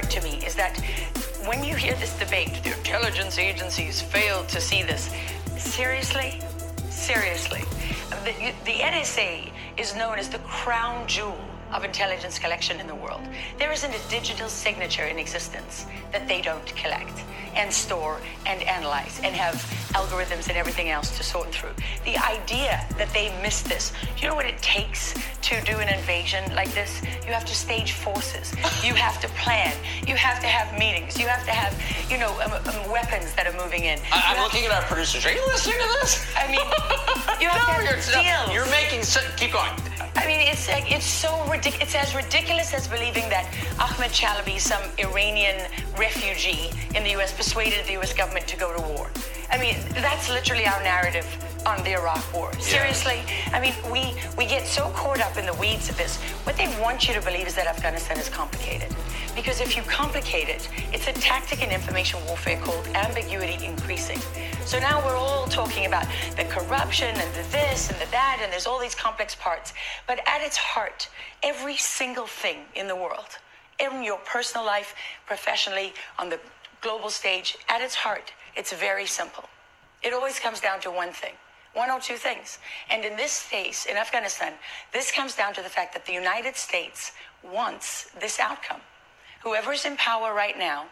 to me is that when you hear this debate, the intelligence agencies failed to see this. Seriously? Seriously. The, the NSA is known as the crown jewel of intelligence collection in the world. There isn't a digital signature in existence that they don't collect and store and analyze and have algorithms and everything else to sort through. The idea that they missed this, you know what it takes to do an invasion like this? You have to stage forces. You have to plan. You have to have meetings. You have to have, you know, um, um, weapons that are moving in. I- I'm have- looking at our producers. Are you listening to this? I mean, you have no, to you're, have deals. you're making. so- Keep going. I mean, it's like it's so ridiculous. It's as ridiculous as believing that Ahmed Chalabi, some Iranian refugee in the U.S., persuaded the U.S. government to go to war. I mean, that's literally our narrative on the Iraq War. Seriously, I mean, we we get so caught up in the weeds of this. What they want you to believe is that Afghanistan is complicated. Because if you complicate it, it's a tactic in information warfare called ambiguity increasing. So now we're all talking about the corruption and the this and the that, and there's all these complex parts. But at its heart, every single thing in the world, in your personal life, professionally, on the global stage, at its heart, it's very simple. It always comes down to one thing. One or two things. And in this case, in Afghanistan, this comes down to the fact that the United States wants this outcome. Whoever's in power right now,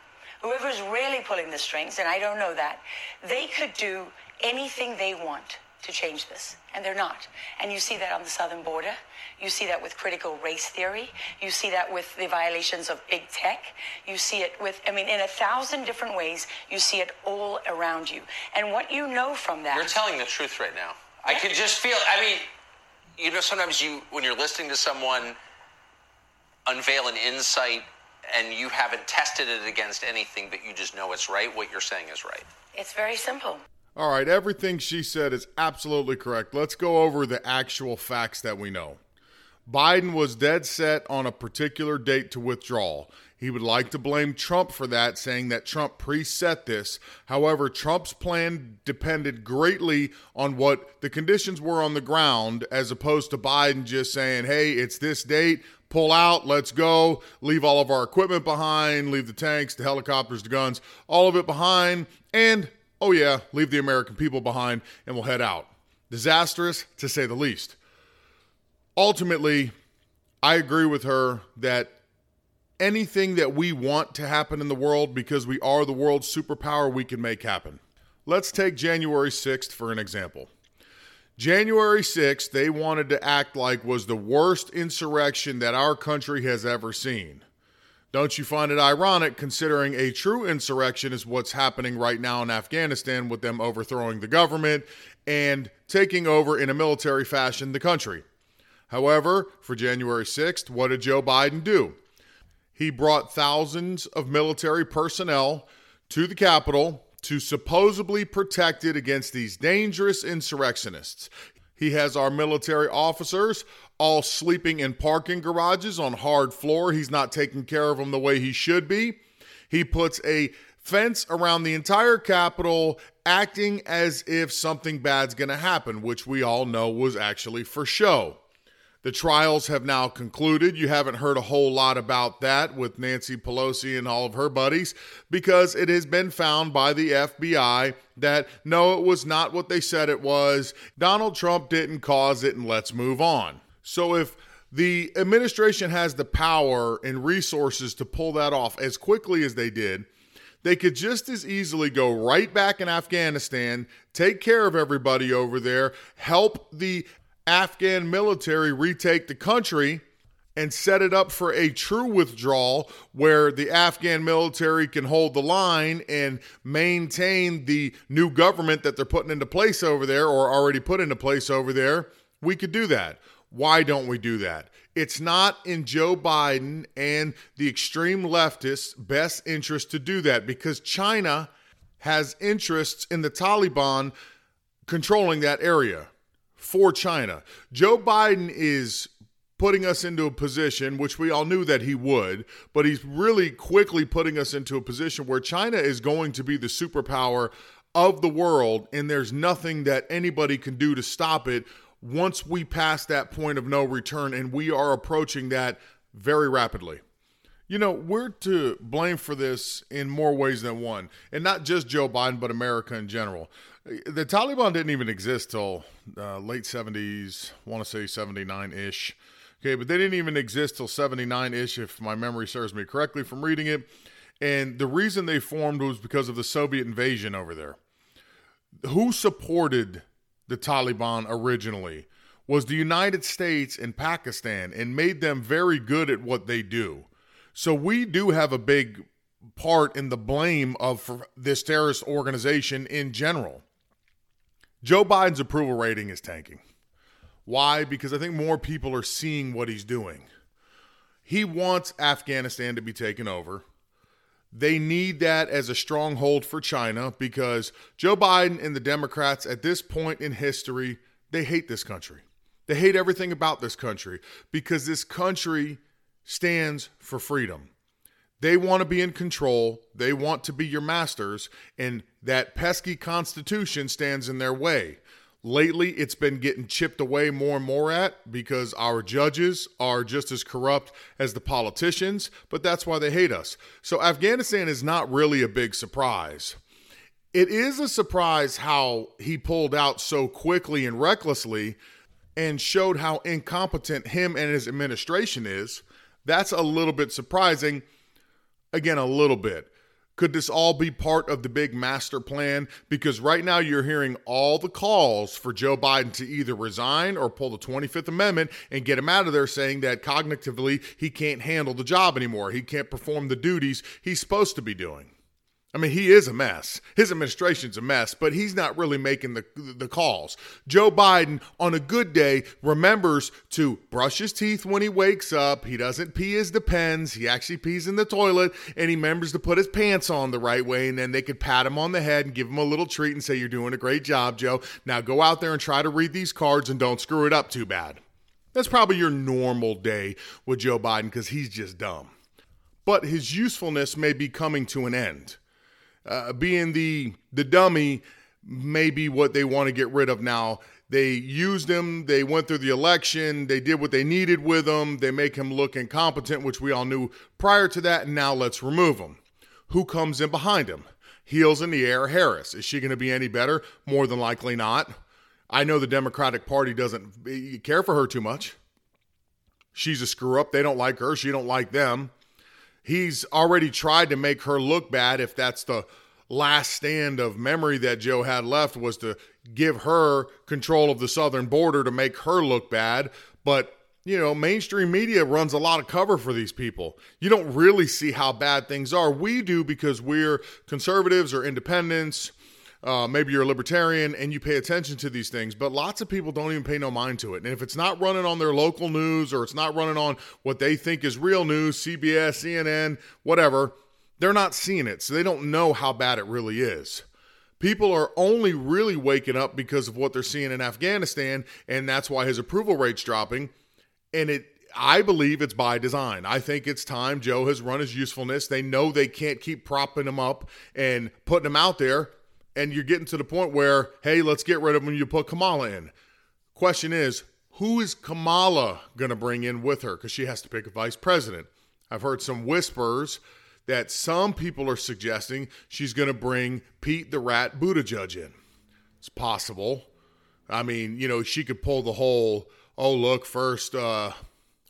whoever's really pulling the strings, and I don't know that, they could do anything they want to change this. And they're not. And you see that on the southern border. You see that with critical race theory. You see that with the violations of big tech. You see it with, I mean, in a thousand different ways, you see it all around you. And what you know from that. You're telling the truth right now. I can just feel. I mean, you know, sometimes you, when you're listening to someone unveil an insight and you haven't tested it against anything, but you just know it's right. What you're saying is right. It's very simple. All right, everything she said is absolutely correct. Let's go over the actual facts that we know. Biden was dead set on a particular date to withdraw. He would like to blame Trump for that, saying that Trump preset this. However, Trump's plan depended greatly on what the conditions were on the ground, as opposed to Biden just saying, hey, it's this date, pull out, let's go, leave all of our equipment behind, leave the tanks, the helicopters, the guns, all of it behind, and oh yeah, leave the American people behind, and we'll head out. Disastrous, to say the least. Ultimately, I agree with her that anything that we want to happen in the world because we are the world's superpower, we can make happen. Let's take January 6th for an example. January 6th, they wanted to act like was the worst insurrection that our country has ever seen. Don't you find it ironic considering a true insurrection is what's happening right now in Afghanistan with them overthrowing the government and taking over in a military fashion the country? However, for January 6th, what did Joe Biden do? He brought thousands of military personnel to the Capitol to supposedly protect it against these dangerous insurrectionists. He has our military officers all sleeping in parking garages on hard floor. He's not taking care of them the way he should be. He puts a fence around the entire Capitol, acting as if something bad's going to happen, which we all know was actually for show. The trials have now concluded. You haven't heard a whole lot about that with Nancy Pelosi and all of her buddies because it has been found by the FBI that no, it was not what they said it was. Donald Trump didn't cause it, and let's move on. So if the administration has the power and resources to pull that off as quickly as they did, they could just as easily go right back in Afghanistan, take care of everybody over there, help the Afghan military retake the country and set it up for a true withdrawal where the Afghan military can hold the line and maintain the new government that they're putting into place over there or already put into place over there, we could do that. Why don't we do that? It's not in Joe Biden and the extreme leftists' best interest to do that because China has interests in the Taliban controlling that area for China. Joe Biden is putting us into a position which we all knew that he would, but he's really quickly putting us into a position where China is going to be the superpower of the world and there's nothing that anybody can do to stop it once we pass that point of no return and we are approaching that very rapidly. You know, we're to blame for this in more ways than one, and not just Joe Biden, but America in general. The Taliban didn't even exist till uh, late 70s, want to say 79 ish. Okay, but they didn't even exist till 79 ish, if my memory serves me correctly from reading it. And the reason they formed was because of the Soviet invasion over there. Who supported the Taliban originally was the United States and Pakistan and made them very good at what they do. So we do have a big part in the blame of this terrorist organization in general. Joe Biden's approval rating is tanking. Why? Because I think more people are seeing what he's doing. He wants Afghanistan to be taken over. They need that as a stronghold for China because Joe Biden and the Democrats at this point in history, they hate this country. They hate everything about this country because this country stands for freedom. They want to be in control. They want to be your masters. And that pesky Constitution stands in their way. Lately, it's been getting chipped away more and more at because our judges are just as corrupt as the politicians, but that's why they hate us. So, Afghanistan is not really a big surprise. It is a surprise how he pulled out so quickly and recklessly and showed how incompetent him and his administration is. That's a little bit surprising. Again, a little bit. Could this all be part of the big master plan? Because right now you're hearing all the calls for Joe Biden to either resign or pull the 25th Amendment and get him out of there, saying that cognitively he can't handle the job anymore. He can't perform the duties he's supposed to be doing. I mean, he is a mess. His administration's a mess, but he's not really making the the calls. Joe Biden, on a good day, remembers to brush his teeth when he wakes up. He doesn't pee his depends. He actually pees in the toilet, and he remembers to put his pants on the right way. And then they could pat him on the head and give him a little treat and say, "You're doing a great job, Joe. Now go out there and try to read these cards and don't screw it up too bad." That's probably your normal day with Joe Biden because he's just dumb. But his usefulness may be coming to an end uh, being the the dummy may be what they want to get rid of now. They used him. They went through the election. They did what they needed with him. They make him look incompetent, which we all knew prior to that. And now let's remove him. Who comes in behind him? Heels in the air, Harris. Is she going to be any better? More than likely not. I know the Democratic Party doesn't care for her too much. She's a screw up. They don't like her. She don't like them he's already tried to make her look bad if that's the last stand of memory that Joe had left was to give her control of the southern border to make her look bad. But you know mainstream media runs a lot of cover for these people. You don't really see how bad things are. We do because we're conservatives or independents uh, maybe you're a libertarian and you pay attention to these things, but lots of people don't even pay no mind to it. And if it's not running on their local news or it's not running on what they think is real news, CBS, CNN, whatever, they're not seeing it. So they don't know how bad it really is. People are only really waking up because of what they're seeing in Afghanistan, and that's why his approval rate's dropping. And it I believe it's by design. I think it's time Joe has run his usefulness. They know they can't keep propping him up and putting him out there and you're getting to the point where, hey, let's get rid of him. You put Kamala in. Question is, who is Kamala going to bring in with her? Because she has to pick a vice president. I've heard some whispers that some people are suggesting she's going to bring Pete the Rat Buttigieg in. It's possible. I mean, you know, she could pull the whole, oh, look, first uh,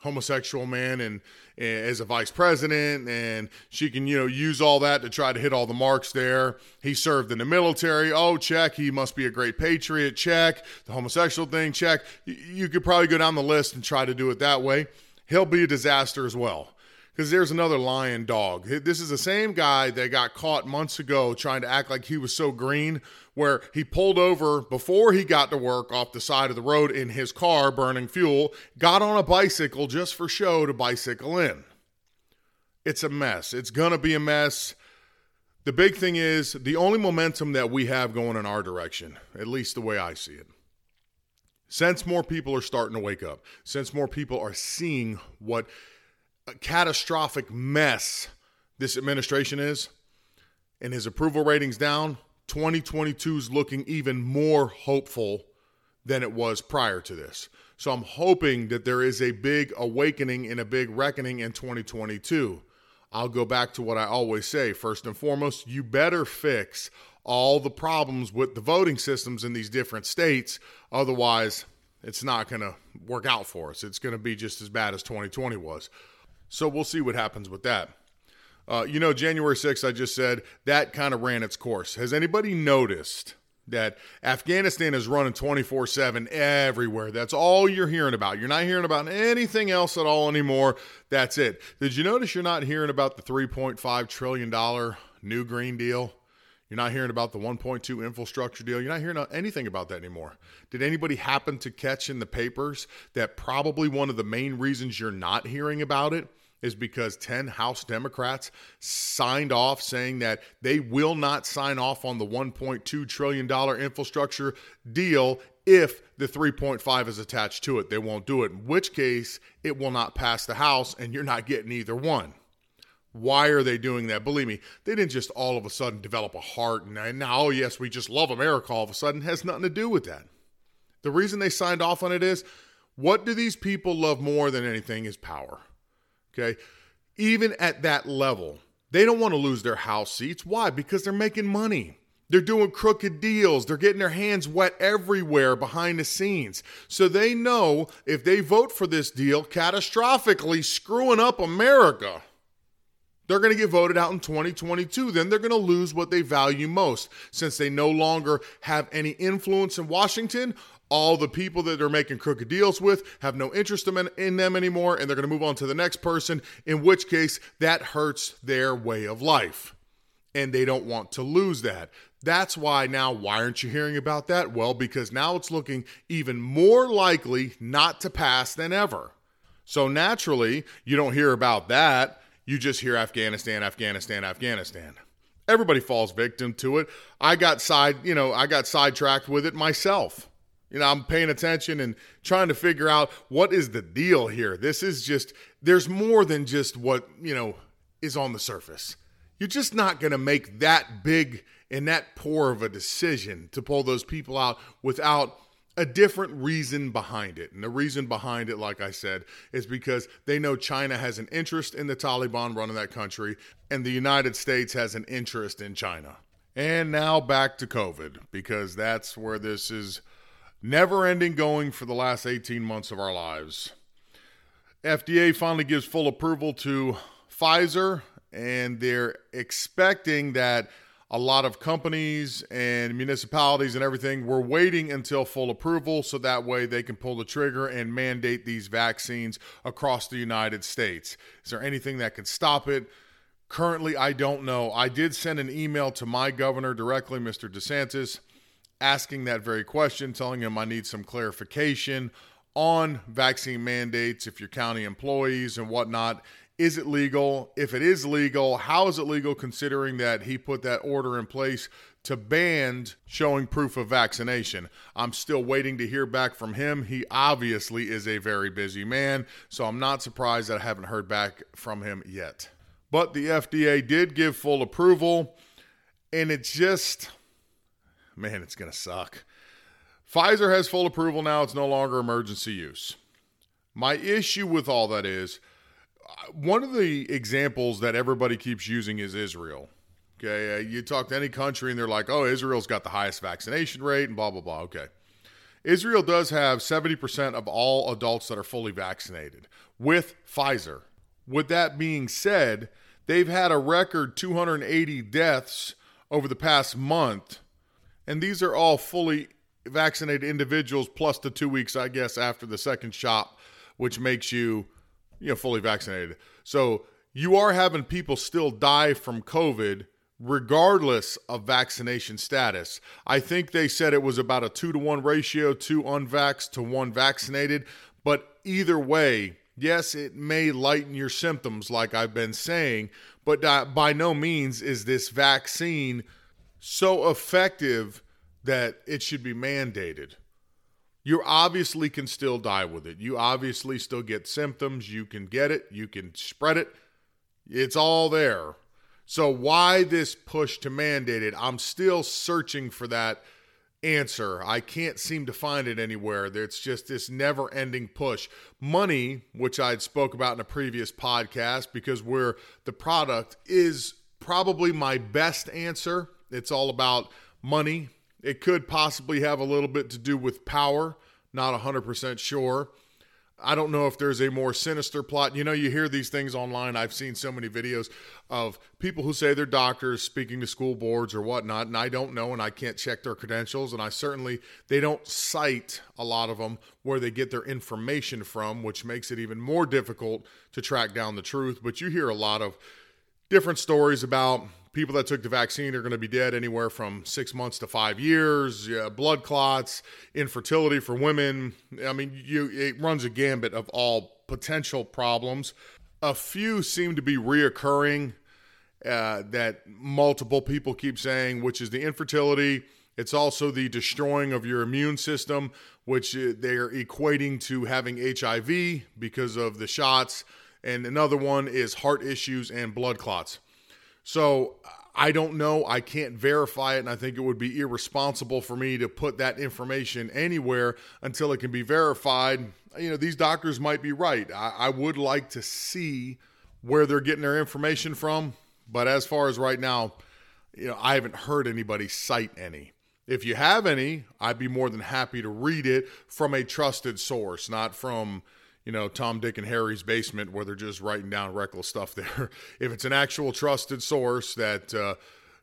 homosexual man and as a vice president, and she can, you know, use all that to try to hit all the marks there. He served in the military. Oh, check. He must be a great patriot. Check. The homosexual thing. Check. You could probably go down the list and try to do it that way. He'll be a disaster as well. Because there's another lion dog. This is the same guy that got caught months ago trying to act like he was so green, where he pulled over before he got to work off the side of the road in his car burning fuel, got on a bicycle just for show to bicycle in. It's a mess. It's going to be a mess. The big thing is the only momentum that we have going in our direction, at least the way I see it. Since more people are starting to wake up, since more people are seeing what catastrophic mess this administration is, and his approval ratings down, 2022 is looking even more hopeful than it was prior to this. So I'm hoping that there is a big awakening and a big reckoning in 2022. I'll go back to what I always say. First and foremost, you better fix all the problems with the voting systems in these different states. Otherwise, it's not going to work out for us. It's going to be just as bad as 2020 was. So we'll see what happens with that. Uh, you know, January 6th, I just said that kind of ran its course. Has anybody noticed that Afghanistan is running 24 7 everywhere. That's all you're hearing about. You're not hearing about anything else at all anymore. That's it. Did you notice you're not hearing about the $3.5 trillion new Green Deal? You're not hearing about the 1.2 infrastructure deal. You're not hearing anything about that anymore. Did anybody happen to catch in the papers that probably one of the main reasons you're not hearing about it is because 10 House Democrats signed off saying that they will not sign off on the $1.2 trillion infrastructure deal if the 3.5 is attached to it. They won't do it, in which case it will not pass the House and you're not getting either one. Why are they doing that? Believe me, they didn't just all of a sudden develop a heart and now, oh, yes, we just love America all of a sudden. It has nothing to do with that. The reason they signed off on it is what do these people love more than anything is power. Okay. Even at that level, they don't want to lose their house seats. Why? Because they're making money. They're doing crooked deals. They're getting their hands wet everywhere behind the scenes. So they know if they vote for this deal, catastrophically screwing up America, they're going to get voted out in 2022. Then they're going to lose what they value most. Since they no longer have any influence in Washington, all the people that they're making crooked deals with have no interest in them anymore and they're going to move on to the next person, in which case that hurts their way of life. And they don't want to lose that. That's why now, why aren't you hearing about that? Well, because now it's looking even more likely not to pass than ever. So naturally, you don't hear about that. You just hear Afghanistan, Afghanistan, Afghanistan everybody falls victim to it. I got side, you know, I got sidetracked with it myself. You know, I'm paying attention and trying to figure out what is the deal here. This is just, there's more than just what, you know, is on the surface. You're just not going to make that big and that poor of a decision to pull those people out without a different reason behind it. And the reason behind it, like I said, is because they know China has an interest in the Taliban running that country, and the United States has an interest in China. And now back to COVID, because that's where this is never ending going for the last 18 months of our lives. FDA finally gives full approval to Pfizer, and they're expecting that a lot of companies and municipalities and everything were waiting until full approval so that way they can pull the trigger and mandate these vaccines across the United States. Is there anything that can stop it? Currently, I don't know. I did send an email to my governor directly, Mr. DeSantis asking that very question, telling him I need some clarification on vaccine mandates if you're county employees and whatnot. Is it legal? If it is legal, how is it legal considering that he put that order in place to ban showing proof of vaccination? I'm still waiting to hear back from him. He obviously is a very busy man, so I'm not surprised that I haven't heard back from him yet. But the FDA did give full approval, and it's just man, it's going to suck. Pfizer has full approval now. It's no longer emergency use. My issue with all that is uh, one of the examples that everybody keeps using is Israel. Okay. Uh, you talk to any country and they're like, oh, Israel's got the highest vaccination rate and blah, blah, blah. Okay. Israel does have 70% of all adults that are fully vaccinated with Pfizer. With that being said, they've had a record 280 deaths over the past month and these are all fully vaccinated individuals plus the two weeks, I guess, after the second shot, which makes you, you know, fully vaccinated. So you are having people still die from COVID regardless of vaccination status. I think they said it was about a two to one ratio, two unvaxxed to one vaccinated. But either way, yes, it may lighten your symptoms, like I've been saying, but uh, by no means is this vaccine so effective that it should be mandated. You obviously can still die with it. You obviously still get symptoms. You can get it. You can spread it. It's all there. So, why this push to mandate it? I'm still searching for that answer. I can't seem to find it anywhere. It's just this never ending push. Money, which I'd spoke about in a previous podcast, because we're the product, is probably my best answer. It's all about money. It could possibly have a little bit to do with power, not 100% sure. I don't know if there's a more sinister plot. You know, you hear these things online. I've seen so many videos of people who say they're doctors speaking to school boards or whatnot, and I don't know and I can't check their credentials. And I certainly, they don't cite a lot of them where they get their information from, which makes it even more difficult to track down the truth. But you hear a lot of different stories about people that took the vaccine are going to be dead anywhere from six months to five years, yeah, blood clots, infertility for women. I mean, you it runs a gambit of all potential problems. A few seem to be reoccurring uh, that multiple people keep saying, which is the infertility. It's also the destroying of your immune system, which uh, they're equating to having HIV because of the shots. And another one is heart issues and blood clots. So I don't know. I can't verify it, and I think it would be irresponsible for me to put that information anywhere until it can be verified. You know, these doctors might be right. I, I would like to see where they're getting their information from, but as far as right now, you know, I haven't heard anybody cite any. If you have any, I'd be more than happy to read it from a trusted source, not from you know, Tom, Dick, and Harry's basement where they're just writing down reckless stuff there. if it's an actual trusted source that uh,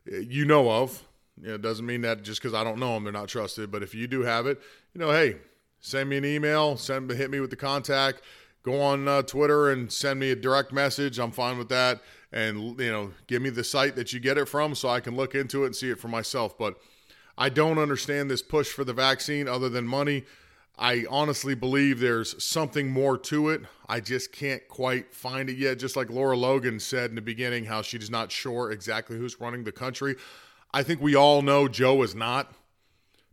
you know of, it doesn't mean that just because I don't know them, they're not trusted. But if you do have it, you know, hey, send me an email, send hit me with the contact, go on uh, Twitter and send me a direct message. I'm fine with that, and you know, give me the site that you get it from so I can look into it and see it for myself. But I don't understand this push for the vaccine other than money. I honestly believe there's something more to it. I just can't quite find it yet. Just like Lara Logan said in the beginning, how she's not sure exactly who's running the country. I think we all know Joe is not.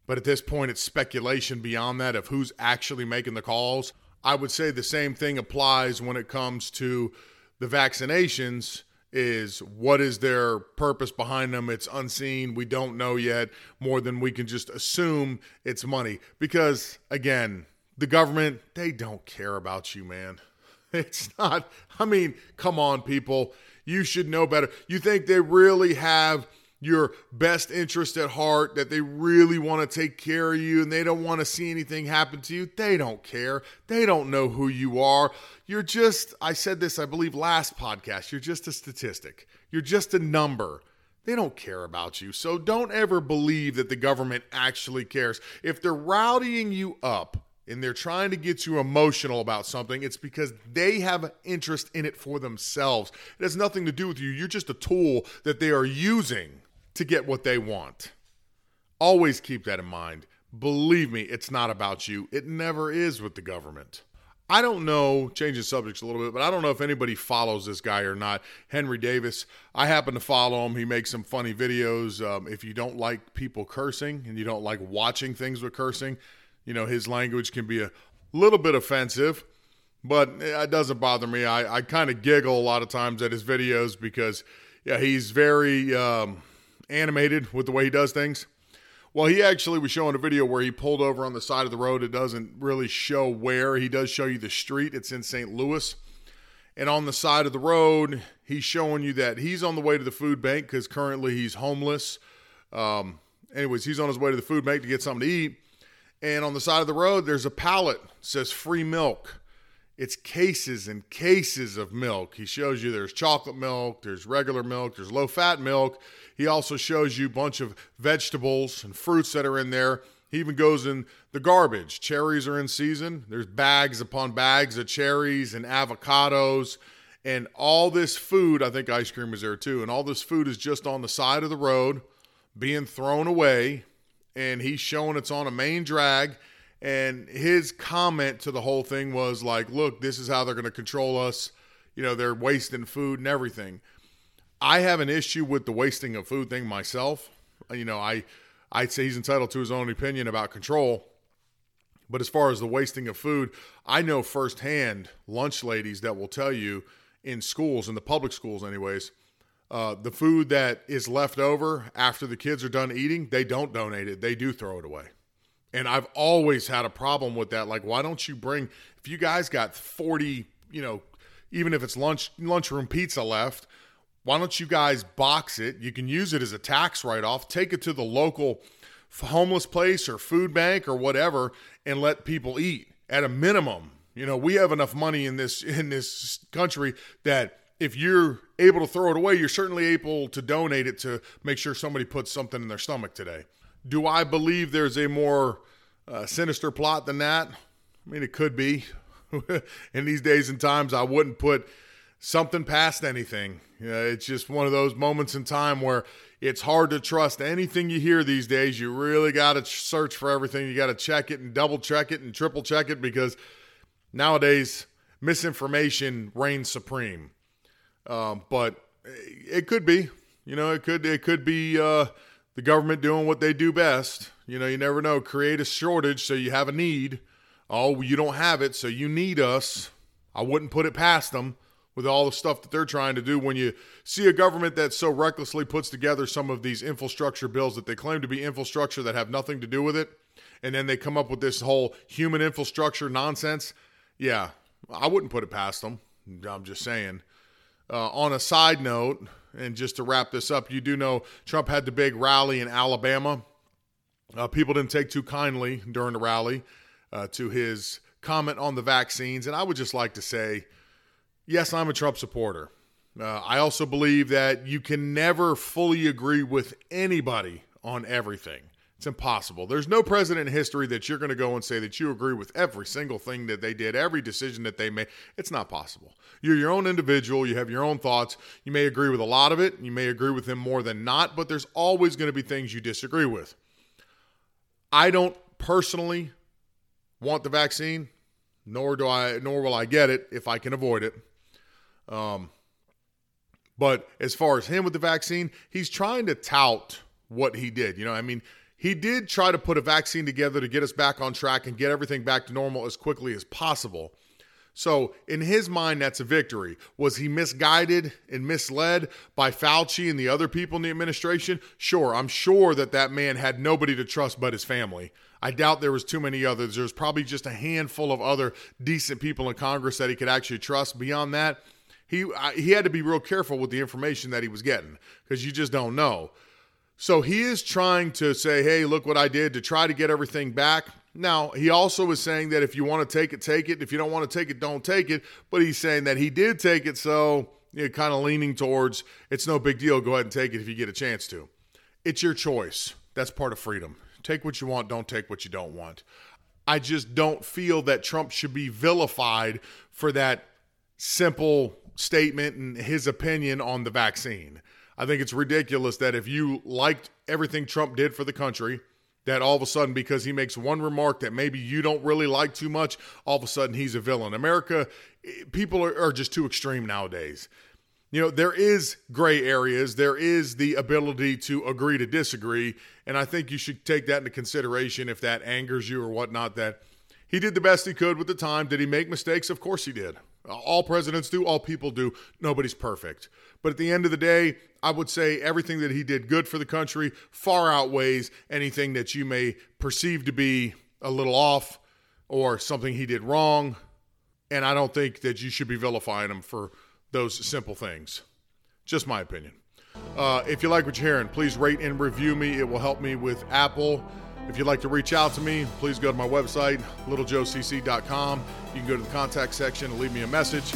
But at this point, it's speculation beyond that of who's actually making the calls. I would say the same thing applies when it comes to the vaccinations is what is their purpose behind them. It's unseen. We don't know yet more than we can just assume it's money. Because again the government they don't care about you man. It's not i mean come on people. You should know better. You think they really have your best interest at heart, that they really want to take care of you and they don't want to see anything happen to you, they don't care. They don't know who you are. You're just, I said this, I believe, last podcast, you're just a statistic, you're just a number. They don't care about you. So don't ever believe that the government actually cares. If they're rowdying you up, and they're trying to get you emotional about something, it's because they have interest in it for themselves. It has nothing to do with you. You're just a tool that they are using to get what they want. Always keep that in mind. Believe me, it's not about you. It never is with the government. I don't know, changing subjects a little bit, but I don't know if anybody follows this guy or not. Henry Davis. I happen to follow him. He makes some funny videos. Um, if you don't like people cursing and you don't like watching things with cursing, you know, his language can be a little bit offensive, but it doesn't bother me. I, I kind of giggle a lot of times at his videos because, yeah, he's very. Um, animated with the way he does things. Well, he actually was showing a video where he pulled over on the side of the road. It doesn't really show where. He does show you the street. It's in St. Louis. And on the side of the road, he's showing you that he's on the way to the food bank because currently he's homeless. Um, anyways, he's on his way to the food bank to get something to eat. And on the side of the road, there's a pallet says free milk. It's cases and cases of milk. He shows you there's chocolate milk, there's regular milk, there's low fat milk. He also shows you a bunch of vegetables and fruits that are in there. He even goes in the garbage. Cherries are in season. There's bags upon bags of cherries and avocados And all this food, I think ice cream is there too, and all this food is just on the side of the road being thrown away. And he's showing it's on a main drag. And his comment to the whole thing was like, look, this is how they're going to control us. You know, they're wasting food and everything. I have an issue with the wasting of food thing myself. You know, I I'd say he's entitled to his own opinion about control. But as far as the wasting of food, I know firsthand lunch ladies that will tell you in schools, in the public schools, anyways, uh, the food that is left over after the kids are done eating, they don't donate it. They do throw it away. And I've always had a problem with that. Like, why don't you bring, if you guys got 40, you know, even if it's lunch lunchroom pizza left, why don't you guys box it? You can use it as a tax write off, take it to the local homeless place or food bank or whatever and let people eat at a minimum. You know, we have enough money in this in this country that if you're able to throw it away, you're certainly able to donate it to make sure somebody puts something in their stomach today. Do I believe there's a more uh, sinister plot than that? I mean, it could be. in these days and times, I wouldn't put something past anything. You know, it's just one of those moments in time where it's hard to trust anything you hear these days. You really got to search for everything. You got to check it and double check it and triple check it because nowadays misinformation reigns supreme. Um, but it could be, you know, it could it could be uh, the government doing what they do best. You know, you never know. Create a shortage so you have a need. Oh, you don't have it, so you need us. I wouldn't put it past them with all the stuff that they're trying to do when you see a government that so recklessly puts together some of these infrastructure bills that they claim to be infrastructure that have nothing to do with it and then they come up with this whole human infrastructure nonsense yeah i wouldn't put it past them i'm just saying uh, on a side note and just to wrap this up you do know trump had the big rally in alabama uh, people didn't take too kindly during the rally uh, to his comment on the vaccines and i would just like to say yes, I'm a Trump supporter. Uh, I also believe that you can never fully agree with anybody on everything. It's impossible. There's no president in history that you're going to go and say that you agree with every single thing that they did, every decision that they made. It's not possible. You're your own individual. You have your own thoughts. You may agree with a lot of it. You may agree with them more than not, but there's always going to be things you disagree with. I don't personally want the vaccine, nor do I, nor will I get it if I can avoid it. Um, but as far as him with the vaccine, he's trying to tout what he did. You know, I mean, he did try to put a vaccine together to get us back on track and get everything back to normal as quickly as possible. So, in his mind, that's a victory. Was he misguided and misled by Fauci and the other people in the administration? Sure, I'm sure that that man had nobody to trust but his family. I doubt there was too many others. There's probably just a handful of other decent people in Congress that he could actually trust. Beyond that, he he had to be real careful with the information that he was getting because you just don't know. So he is trying to say, "Hey, look what I did to try to get everything back." Now, he also is saying that if you want to take it, take it. If you don't want to take it, don't take it. But he's saying that he did take it, so you know, kind of leaning towards it's no big deal. Go ahead and take it if you get a chance to. It's your choice. That's part of freedom. Take what you want, don't take what you don't want. I just don't feel that Trump should be vilified for that simple statement and his opinion on the vaccine. I think it's ridiculous that if you liked everything Trump did for the country, that all of a sudden, because he makes one remark that maybe you don't really like too much, all of a sudden he's a villain. America, people are, are just too extreme nowadays. You know, there is gray areas, there is the ability to agree to disagree. And I think you should take that into consideration if that angers you or whatnot. That he did the best he could with the time. Did he make mistakes? Of course he did. All presidents do, all people do. Nobody's perfect. But at the end of the day, I would say everything that he did good for the country far outweighs anything that you may perceive to be a little off or something he did wrong. And I don't think that you should be vilifying him for those simple things. Just my opinion. Uh, if you like what you're hearing, please rate and review me. It will help me with Apple if you'd like to reach out to me, please go to my website, littlejoecc.com. You can go to the contact section and leave me a message.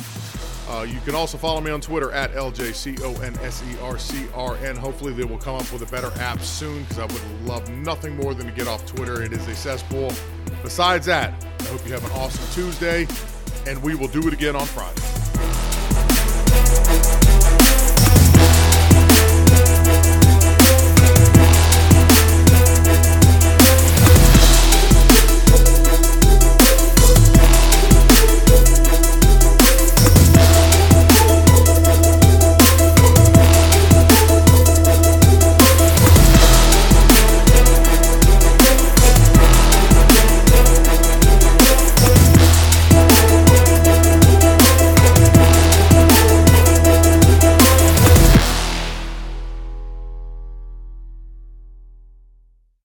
Uh, you can also follow me on Twitter at LJCONSERCRN. Hopefully, they will come up with a better app soon because I would love nothing more than to get off Twitter. It is a cesspool. Besides that, I hope you have an awesome Tuesday, and we will do it again on Friday.